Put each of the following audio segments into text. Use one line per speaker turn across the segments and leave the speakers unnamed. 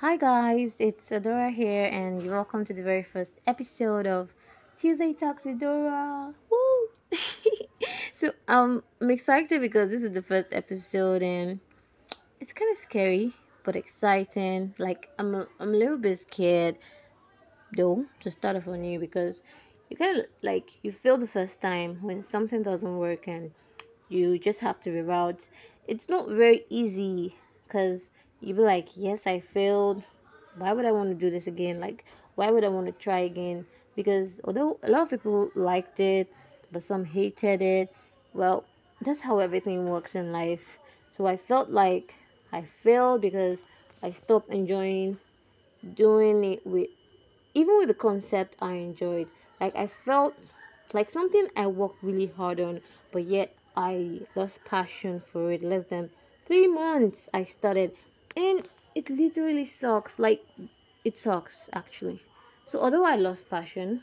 Hi guys, it's Adora here, and you're welcome to the very first episode of Tuesday Talks with Dora. Woo! so um, I'm excited because this is the first episode, and it's kind of scary but exciting. Like I'm a, I'm a little bit scared though to start off on you because you kind of like you feel the first time when something doesn't work and you just have to reroute. It's not very easy because you be like, yes, I failed. Why would I want to do this again? Like, why would I want to try again? Because although a lot of people liked it, but some hated it, well, that's how everything works in life. So I felt like I failed because I stopped enjoying doing it with, even with the concept I enjoyed. Like, I felt like something I worked really hard on, but yet I lost passion for it less than three months I started and it literally sucks like it sucks actually. So although I lost passion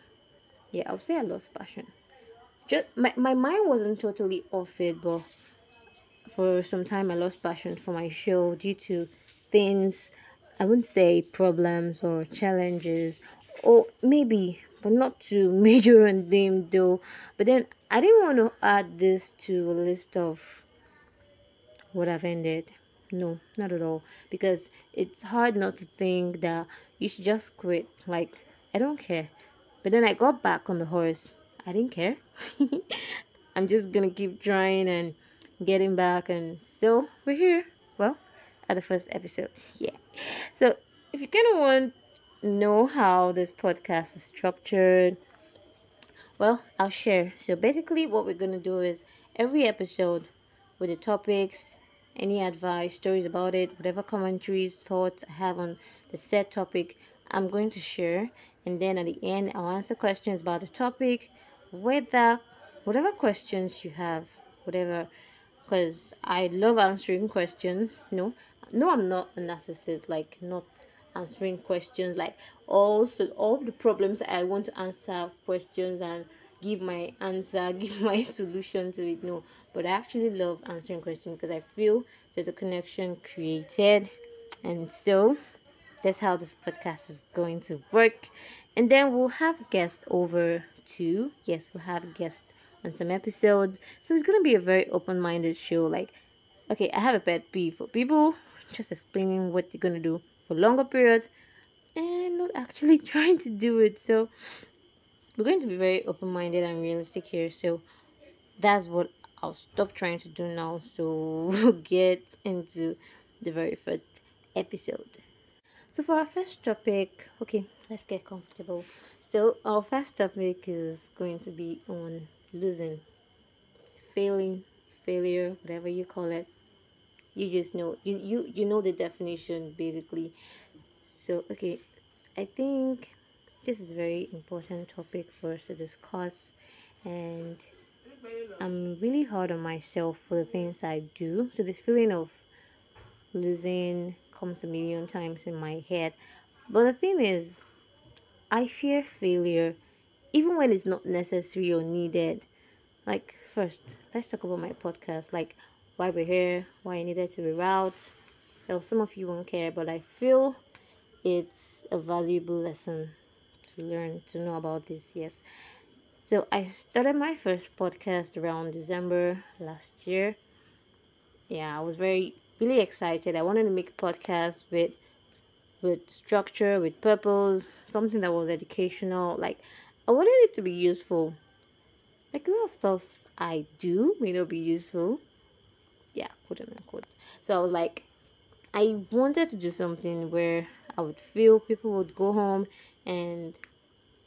yeah I'll say I lost passion. Just my, my mind wasn't totally off it but for some time I lost passion for my show due to things I wouldn't say problems or challenges or maybe but not too major on them though. But then I didn't want to add this to a list of what I've ended. No, not at all. Because it's hard not to think that you should just quit. Like, I don't care. But then I got back on the horse. I didn't care. I'm just gonna keep trying and getting back. And so we're here. Well, at the first episode. Yeah. So if you kind of want know how this podcast is structured, well, I'll share. So basically, what we're gonna do is every episode with the topics any advice, stories about it, whatever commentaries, thoughts I have on the said topic, I'm going to share. And then at the end, I'll answer questions about the topic, whether whatever questions you have, whatever, because I love answering questions. No, no, I'm not a narcissist. Like not answering questions. Like also all the problems I want to answer questions and give my answer, give my solution to it. No, but I actually love answering questions because I feel there's a connection created, and so that's how this podcast is going to work. And then we'll have guests over too. Yes, we'll have guests on some episodes. So it's gonna be a very open-minded show. Like, okay, I have a pet peeve for people just explaining what they're gonna do for longer periods and not actually trying to do it. So we're going to be very open minded and realistic here. So that's what I'll stop trying to do now. So we'll get into the very first episode. So for our first topic, okay, let's get comfortable. So our first topic is going to be on losing, failing, failure, whatever you call it. You just know you you you know the definition basically. So okay, I think this is a very important topic for us to discuss, and I'm really hard on myself for the things I do. So this feeling of losing comes a million times in my head. But the thing is, I fear failure even when it's not necessary or needed. Like first, let's talk about my podcast, like why we're here, why I needed to reroute. So some of you won't care, but I feel it's a valuable lesson to learn to know about this. Yes. So I started my first podcast around December last year. Yeah, I was very really excited. I wanted to make a podcast with with structure, with purpose, something that was educational. Like I wanted it to be useful. Like a lot of stuff I do may not be useful. Yeah, quote unquote. So I was like, I wanted to do something where I would feel people would go home and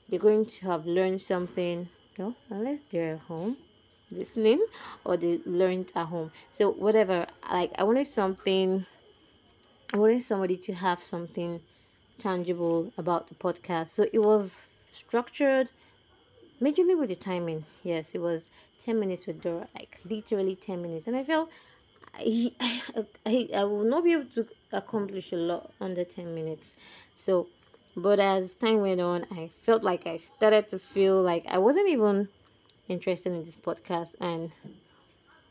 they're going to have learned something. You know, unless they're at home listening or they learned at home. So whatever like i wanted something i wanted somebody to have something tangible about the podcast. So it was structured majorly with the timing. Yes it was 10 minutes with dora like literally 10 minutes. And i felt I, I, I will not be able to accomplish a lot under 10 minutes. So but as time went on, I felt like I started to feel like I wasn't even interested in this podcast and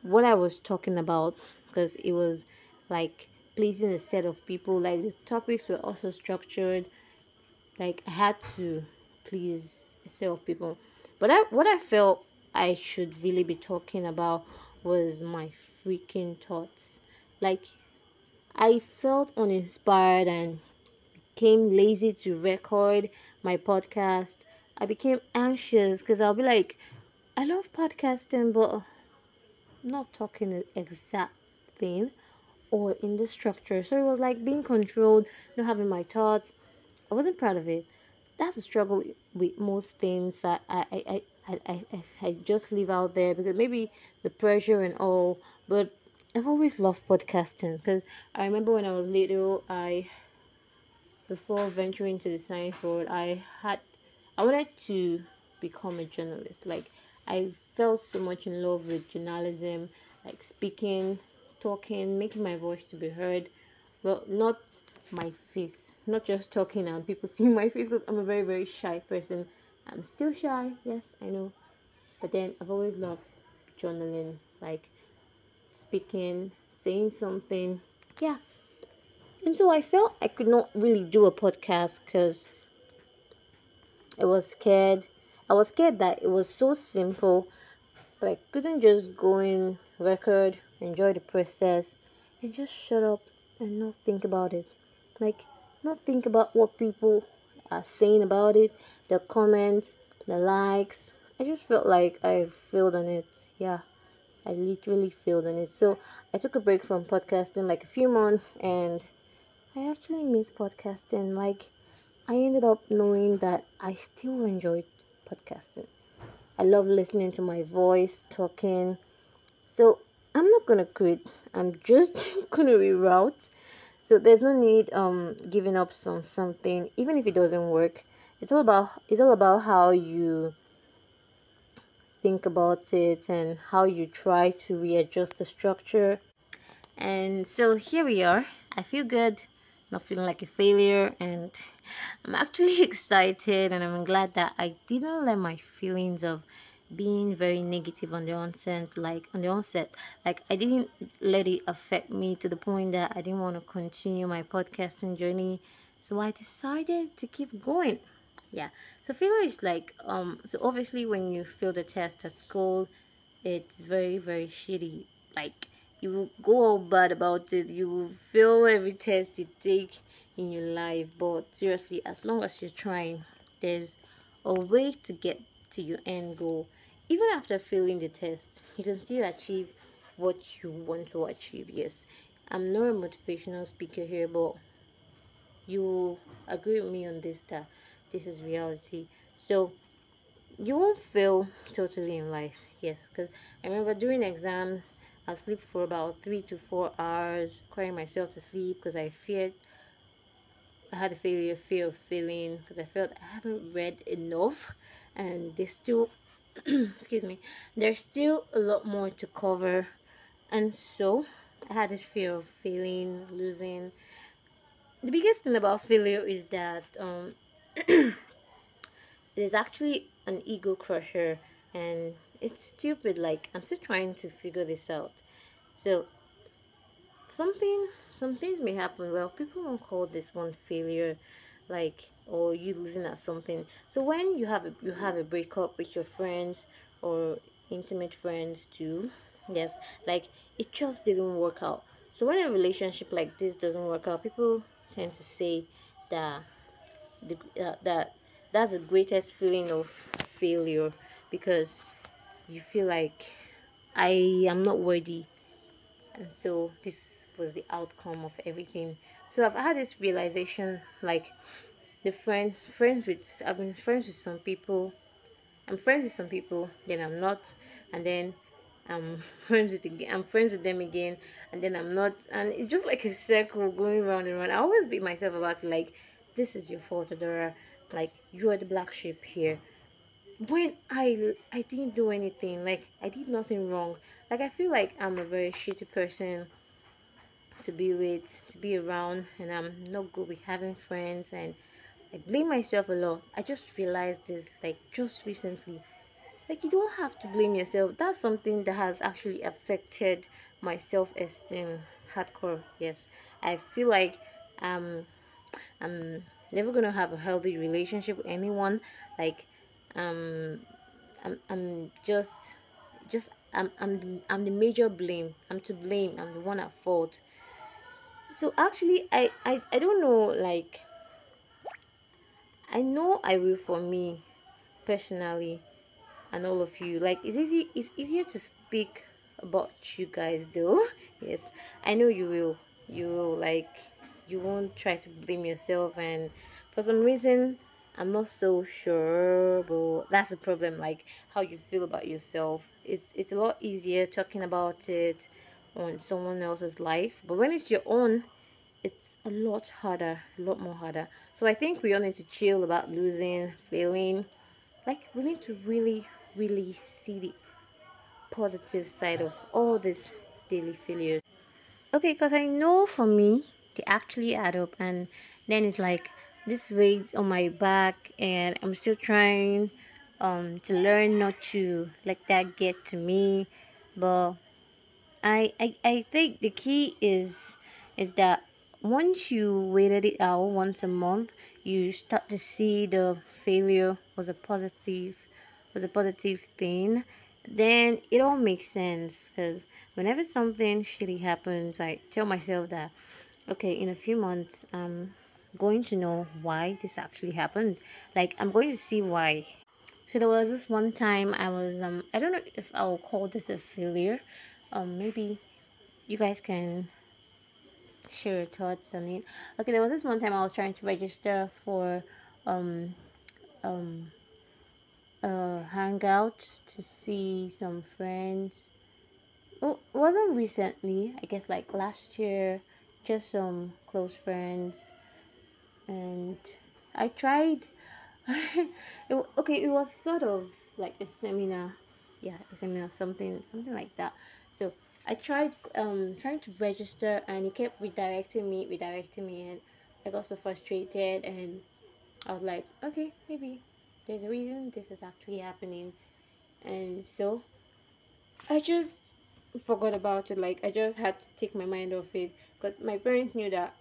what I was talking about because it was like pleasing a set of people. Like the topics were also structured. Like I had to please a set of people. But I, what I felt I should really be talking about was my freaking thoughts. Like I felt uninspired and became lazy to record my podcast. I became anxious because I'll be like, I love podcasting, but I'm not talking the exact thing or in the structure. So it was like being controlled, not having my thoughts. I wasn't proud of it. That's a struggle with most things I, I, I, I, I, I just leave out there because maybe the pressure and all. But I've always loved podcasting because I remember when I was little, I before venturing to the science world, I had I wanted to become a journalist. Like I felt so much in love with journalism, like speaking, talking, making my voice to be heard. Well, not my face, not just talking and people see my face because I'm a very very shy person. I'm still shy, yes, I know. But then I've always loved journaling, like speaking, saying something. Yeah, and so I felt I could not really do a podcast because I was scared. I was scared that it was so simple. Like couldn't just go in, record, enjoy the process, and just shut up and not think about it. Like not think about what people are saying about it, the comments, the likes. I just felt like I failed on it. Yeah. I literally failed on it. So I took a break from podcasting like a few months and I actually miss podcasting. Like, I ended up knowing that I still enjoy podcasting. I love listening to my voice, talking. So, I'm not gonna quit. I'm just gonna reroute. So there's no need um giving up on something, even if it doesn't work. It's all about it's all about how you think about it and how you try to readjust the structure. And so here we are. I feel good not feeling like a failure and I'm actually excited and I'm glad that I didn't let my feelings of being very negative on the onset like on the onset like I didn't let it affect me to the point that I didn't want to continue my podcasting journey so I decided to keep going. Yeah so failure is like um so obviously when you fail the test at school it's very very shitty like you will go all bad about it. You will fail every test you take in your life. But seriously as long as you're trying there's a way to get to your end goal. Even after failing the test you can still achieve what you want to achieve yes. I'm not a motivational speaker here but you agree with me on this that this is reality. So you won't fail totally in life yes because i remember during exams I sleep for about three to four hours, crying myself to sleep because I feared I had a failure, fear of failing because I felt I haven't read enough, and there's still, excuse me, there's still a lot more to cover, and so I had this fear of failing, losing. The biggest thing about failure is that um, it is actually an ego crusher, and it's stupid. Like I'm still trying to figure this out. So something some things may happen. Well, people won't call this one failure, like or you losing at something. So when you have a you have a breakup with your friends or intimate friends too, yes, like it just didn't work out. So when a relationship like this doesn't work out, people tend to say that the uh, that that's the greatest feeling of failure because you feel like I am not worthy. And so this was the outcome of everything. So I've had this realization like the friends friends with I've been friends with some people. I'm friends with some people, then I'm not, and then I'm friends with again I'm friends with them again, and then I'm not and it's just like a circle going round and round. I always beat myself about it, like this is your fault, Adora. Like you are the black sheep here when I I didn't do anything, like I did nothing wrong. Like I feel like I'm a very shitty person to be with, to be around, and I'm not good with having friends, and I blame myself a lot. I just realized this like just recently. Like you don't have to blame yourself. That's something that has actually affected my self-esteem. hardcore. Yes, I feel like um I'm never gonna have a healthy relationship with anyone. Like um I'm I'm just just I'm I'm the, I'm the major blame. I'm to blame. I'm the one at fault. So actually I I, I don't know like I know I will for me personally and all of you. Like it's easy it's easier to speak about you guys though. yes. I know you will. You will like you won't try to blame yourself and for some reason I'm not so sure but that's the problem like how you feel about yourself. It's it's a lot easier talking about it on someone else's life but when it's your own it's a lot harder, a lot more harder. So I think we all need to chill about losing, failing. Like we need to really, really see the positive side of all this daily failures. Okay, because I know for me, they actually add up, and then it's like this weight on my back, and I'm still trying um to learn not to let that get to me. But I I, I think the key is is that once you waited it out once a month, you start to see the failure was a positive was a positive thing then it all makes sense because whenever something shitty happens, I tell myself that okay, in a few months, I'm going to know why this actually happened. Like, I'm going to see why. So there was this one time I was um I don't know if I will call this a failure. Um, maybe you guys can share your thoughts on it. Okay, there was this one time I was trying to register for um um a hangout to see some friends it wasn't recently. I guess like last year, just some close friends, and I tried. it, okay, it was sort of like a seminar. Yeah, a seminar, something, something like that. So I tried um trying to register, and it kept redirecting me, redirecting me, and I got so frustrated, and I was like, okay, maybe there's a reason this is actually happening, and so I just forgot about it. Like I just had to take my mind off it because my parents knew that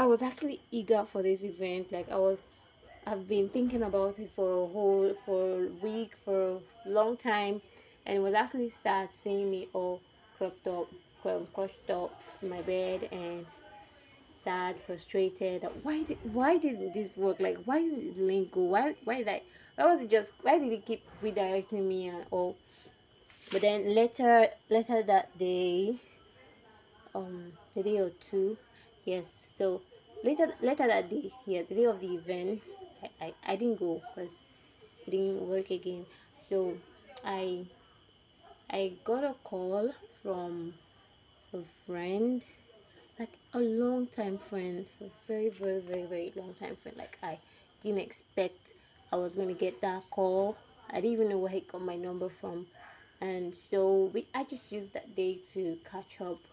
I was actually eager for this event. Like I was, I've been thinking about it for a whole, for a week, for a long time, and it was actually sad seeing me all cropped up, crushed up in my bed and sad, frustrated. Why did why didn't this work? Like why did link go? Why why that? Why was it just? Why did it keep redirecting me and all? But then later later that day, um, day or two, yes. So later later that day, yeah, the day of the event, I I, I didn't go because it didn't work again. So I I got a call from a friend, like a long time friend, a very very very very long time friend. Like I didn't expect I was gonna get that call. I didn't even know where he got my number from and so we I just used that day to catch up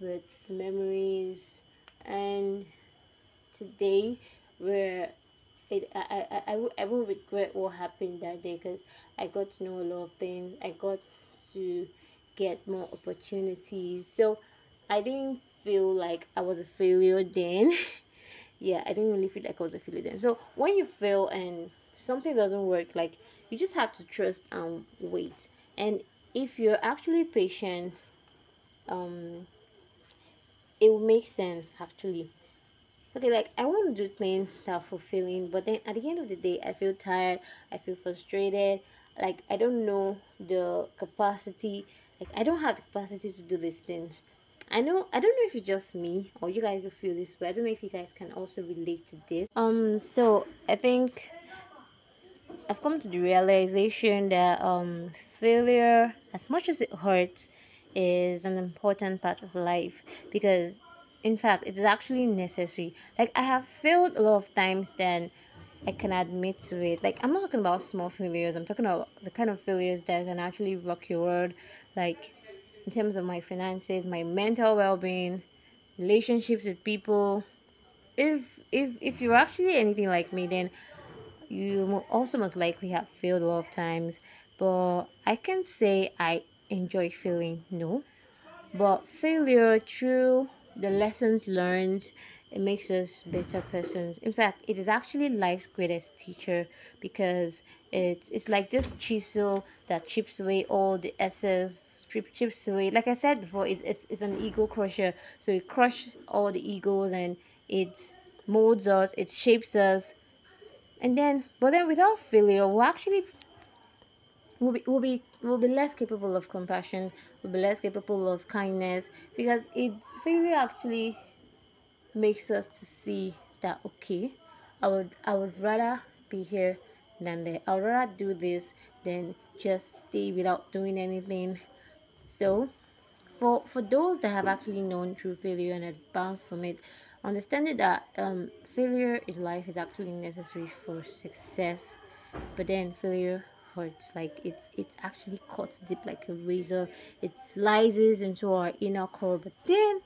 with memories and today where it I, I, I, I won't regret what happened that day because I got to know a lot of things. I got to get more opportunities. So I didn't feel like I was a failure then. Yeah I didn't really feel like I was a failure then. So when you fail and something doesn't work like you just have to trust and wait. And if you're actually patient um it will make sense actually okay like i want to do things that are fulfilling but then at the end of the day i feel tired i feel frustrated like i don't know the capacity like i don't have the capacity to do these things. I know i don't know if it's just me or you guys will feel this way i don't know if you guys can also relate to this. Um so i think I've come to the realization that um, failure, as much as it hurts, is an important part of life because, in fact, it is actually necessary. Like, I have failed a lot of times then I can admit to it. Like, I'm not talking about small failures, I'm talking about the kind of failures that can actually rock your world, like, in terms of my finances, my mental well being, relationships with people. If if if you're actually anything like me, then you also most likely have failed a lot of times, but I can say I enjoy failing. No, but failure through the lessons learned it makes us better persons. In fact it is actually life's greatest teacher because it's it's like this chisel that chips away all the excess strip chips away. Like i said before it's, it's it's an ego crusher. So it crushes all the egos and it molds us it shapes us. And then but then without failure we'll actually we'll be, we'll be we'll be less capable of compassion we'll be less capable of kindness because it failure actually makes us to see that okay i would i would rather be here than there. I would rather do this than just stay without doing anything. So for for those that have actually known through failure and advanced from it understanding that um, failure is life is actually necessary for success. But then failure hurts. Like it's it's actually cuts deep like a razor. It slices into our inner core but then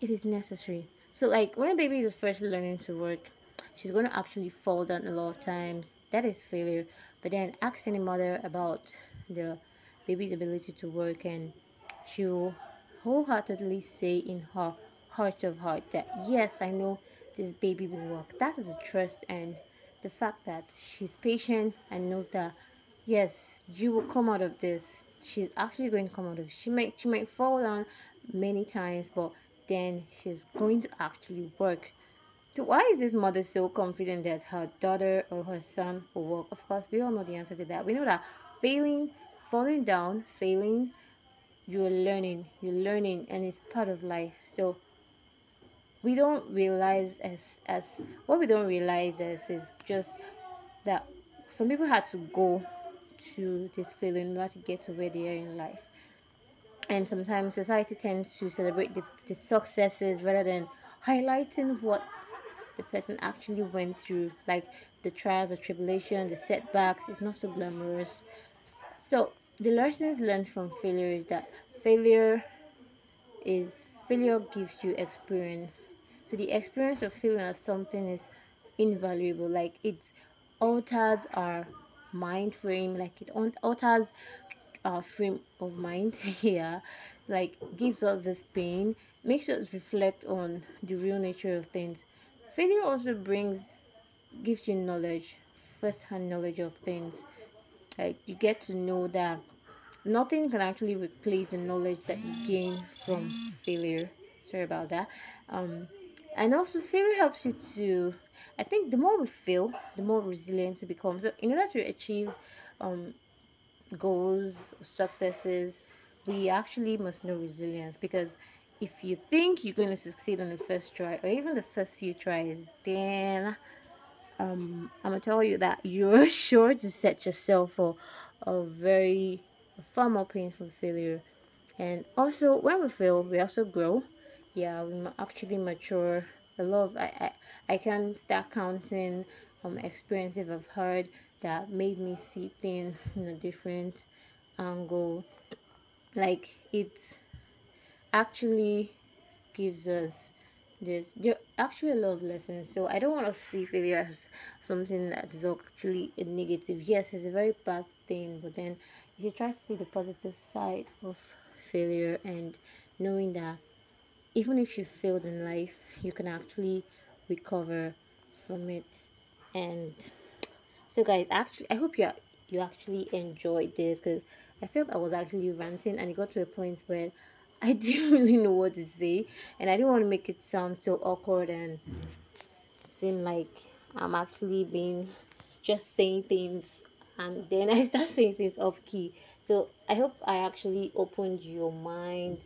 it is necessary. So like when a baby is first learning to work she's going to actually fall down a lot of times. That is failure. But then ask any mother about the baby's ability to work and she'll wholeheartedly say in her heart of heart that yes i know this baby will work. That is a trust and the fact that she's patient and knows that yes you will come out of this. She's actually going to come out of it. she might she might fall down many times but then she's going to actually work. So why is this mother so confident that her daughter or her son will work? Of course we all know the answer to that. We know that failing falling down failing you're learning you're learning and it's part of life. So we don't realize as as what we don't realize as is just that some people had to go to this feeling in order to get to where they are in life. And sometimes society tends to celebrate the, the successes rather than highlighting what the person actually went through. Like the trials the tribulation the setbacks it's not so glamorous. So the lessons learned from failure is that failure is failure gives you experience. So the experience of failing at something is invaluable. Like it alters our mind frame like it alters our frame of mind here like gives us this pain makes us reflect on the real nature of things. Failure also brings gives you knowledge first-hand knowledge of things. Like you get to know that nothing can actually replace the knowledge that you gain from failure. Sorry about that. Um and also failure helps you to i think the more we fail the more resilient we become so in order to achieve um goals successes we actually must know resilience. Because if you think you're going to succeed on the first try or even the first few tries then um, i'm gonna tell you that you're sure to set yourself for a very far more painful failure. And also when we fail we also grow yeah we actually mature. A lot of i i, I can start counting um experiences i've heard that made me see things in a different angle. Like it actually gives us this there are actually a lot of lessons. So i don't want to see failure as something that is actually a negative. Yes it's a very bad thing but then if you try to see the positive side of failure and knowing that even if you failed in life you can actually recover from it. And so guys actually i hope you you actually enjoyed this because i felt i was actually ranting and it got to a point where i didn't really know what to say. And i didn't want to make it sound so awkward and seem like i'm actually being just saying things and then i start saying things off key. So i hope i actually opened your mind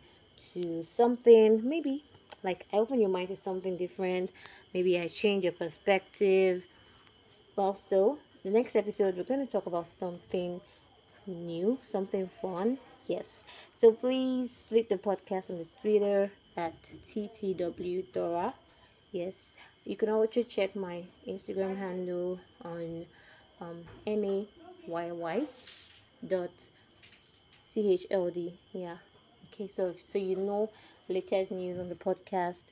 to something maybe like i open your mind to something different. Maybe i change your perspective. Also the next episode we're going to talk about something new something fun. Yes. So please flip the podcast on the twitter at ttw dora. Yes. You can also check my instagram handle on um, m-a-y-y dot c-h-l-d yeah okay so so you know latest news on the podcast.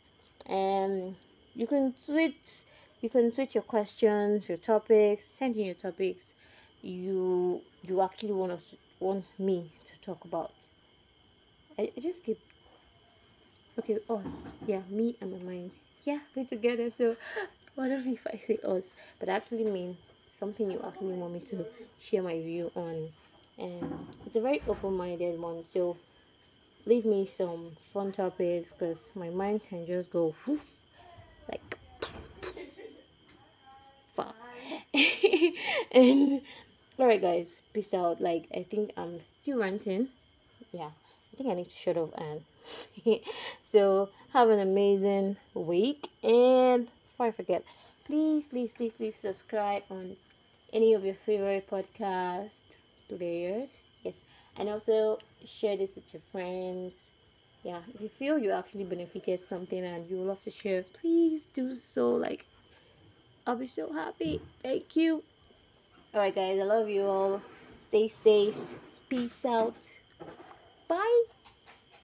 And you can tweet you can tweet your questions your topics send in your topics. You you actually want us want me to talk about. I, I just keep okay us. Yeah me and my mind. Yeah we're together so what if i say us? But I actually mean something you actually want me to share my view on. And it's a very open-minded one so leave me some fun topics because my mind can just go whoosh, like and all right guys peace out. Like i think i'm still ranting. Yeah i think i need to shut up and so have an amazing week. And before i forget please please please please subscribe on any of your favorite podcast players and also share this with your friends. Yeah if you feel you actually benefited something and you love to share please do so. Like i'll be so happy. Thank you. All right guys i love you all. Stay safe. Peace out. Bye